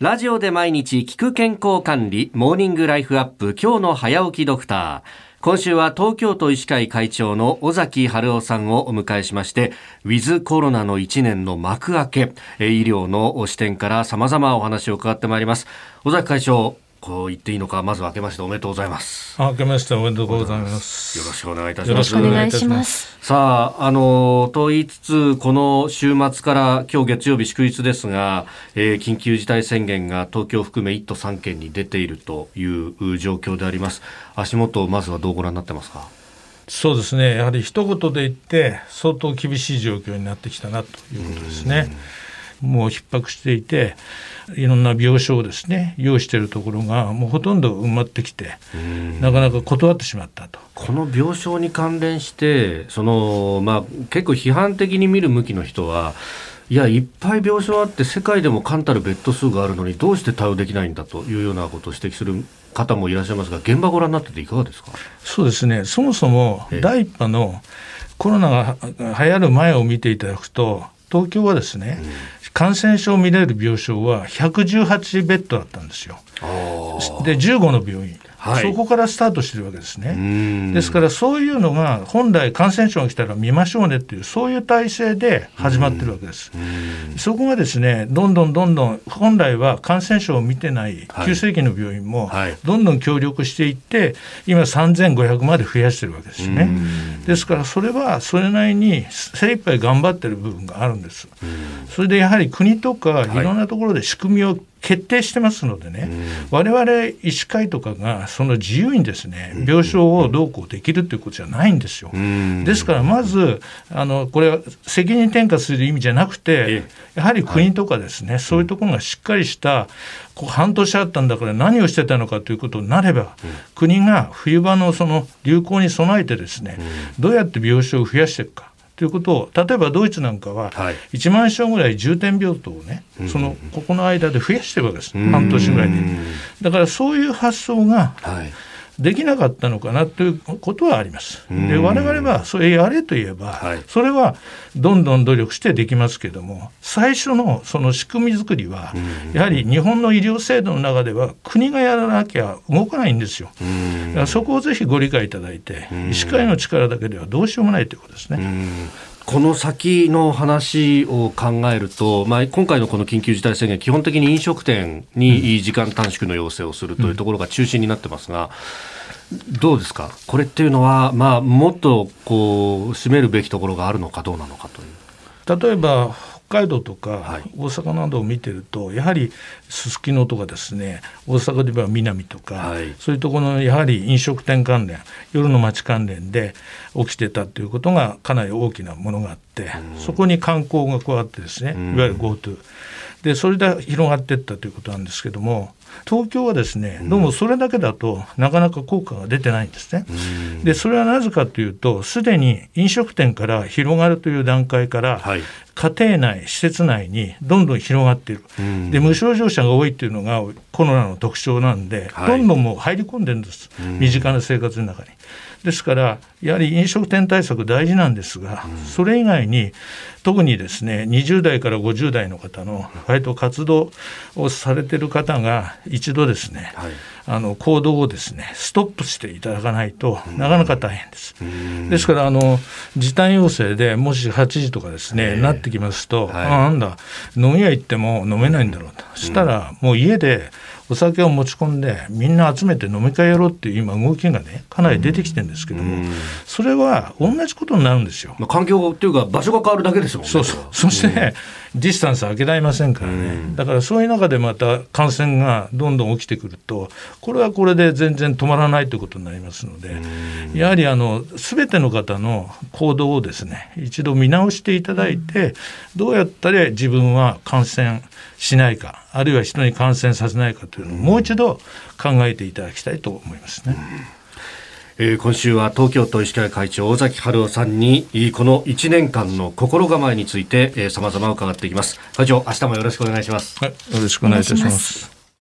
ラジオで毎日聞く健康管理、モーニングライフアップ、今日の早起きドクター。今週は東京都医師会会長の尾崎春夫さんをお迎えしまして、ウィズコロナの1年の幕開け、医療の視点から様々お話を伺ってまいります。尾崎会長、こう言っていいのか、まず明けましておめでとうございます。明けましておめでとうございます。よろしくお願いいたします。よろしくお願いします。さあ、あの、と言いつつ、この週末から今日月曜日祝日ですが、えー、緊急事態宣言が東京含め1都3県に出ているという状況であります。足元、まずはどうご覧になってますか？そうですね。やはり一言で言って、相当厳しい状況になってきたなということですね。もう逼迫していていろんな病床をですね用意しているところがもうほとんど埋まってきてなかなか断ってしまったと。この病床に関連してその、まあ、結構批判的に見る向きの人はいやいっぱい病床あって世界でも冠たるベッド数があるのにどうして対応できないんだというようなことを指摘する方もいらっしゃいますが現場ご覧になってていかがですか？そうですね。そもそも第一波のコロナが流行る前を見ていただくと東京はですね、感染症を見れる病床は118ベッドだったんですよ。で15の病院はい、そこからスタートしてるわけですね。ですからそういうのが本来感染症が来たら見ましょうねっていうそういう体制で始まってるわけです。そこがですねどんどんどんどん本来は感染症を見てない急性期の病院もどんどん協力していって今3500まで増やしてるわけですね。ですからそれはそれなりに精一杯頑張ってる部分があるんです。それでやはり国とかいろんなところで仕組みを決定してますのでね、われわれ医師会とかがその自由にですね病床をどうこうできるということじゃないんですよ。ですからまずあのこれは責任転嫁する意味じゃなくてやはり国とかですね、そういうところがしっかりしたこう半年あったんだから何をしてたのかということになれば、国が冬場のその流行に備えてですね、どうやって病床を増やしていくか。ということを例えばドイツなんかは1万床ぐらい重点病棟をね、そのここの間で増やしてるわけです、半年ぐらいで。だからそういう発想が、できなかったのかなということはあります。で我々はそれやれと言えば、はい、それはどんどん努力してできますけども最初のその仕組み作りはやはり日本の医療制度の中では国がやらなきゃ動かないんですよ。だからそこをぜひご理解いただいて医師会の力だけではどうしようもないということですね。この先の話を考えると、まあ、今回のこの緊急事態宣言、基本的に飲食店に時間短縮の要請をするというところが中心になってますが、どうですか、これっていうのは、まあ、もっとこう締めるべきところがあるのかどうなのかという。例えば北海道とか大阪などを見てると、やはりすすきのとかですね大阪で言えば南とか、はい、そういうところのやはり飲食店関連夜の街関連で起きてたということがかなり大きなものがあって、そこに観光が加わってですねいわゆる GoTo でそれで広がっていったということなんですけども東京はですねどうもそれだけだとなかなか効果が出てないんですね。でそれはなぜかというとすでに飲食店から広がるという段階から、はい、家庭内施設内にどんどん広がっている、で無症状者が多いっていうのがコロナの特徴なんで、はい、どんどんもう入り込んでるんです。身近な生活の中に。ですからやはり飲食店対策大事なんですが、それ以外に特にですね20代から50代の方の割と活動をされてる方が一度ですね、はい、あの行動をですねストップしていただかないとなかなか大変です。ですからあの時短要請でもし8時とかですね、なってきますと、はい、あなんだ飲み屋行っても飲めないんだろうと、したらもう家でお酒を持ち込んでみんな集めて飲み会やろうっていう今動きがねかなり出てきてるんですけども、それは同じことになるんですよ。まあ、環境っていうか場所が変わるだけですもんね。そうそうそして、ディスタンス開けられませんからね、だからそういう中でまた感染がどんどん起きてくるとこれはこれで全然止まらないということになりますので、やはりあの全ての方の行動をですね一度見直していただいて、どうやったら自分は感染しないかあるいは人に感染させないかというのをもう一度考えていただきたいと思いますね。えー、今週は東京都医師会会長尾崎春夫さんにこの1年間の心構えについてさまざま伺っていきます。会長明日もよろしくお願いします、はい、よろしくお願いいたします。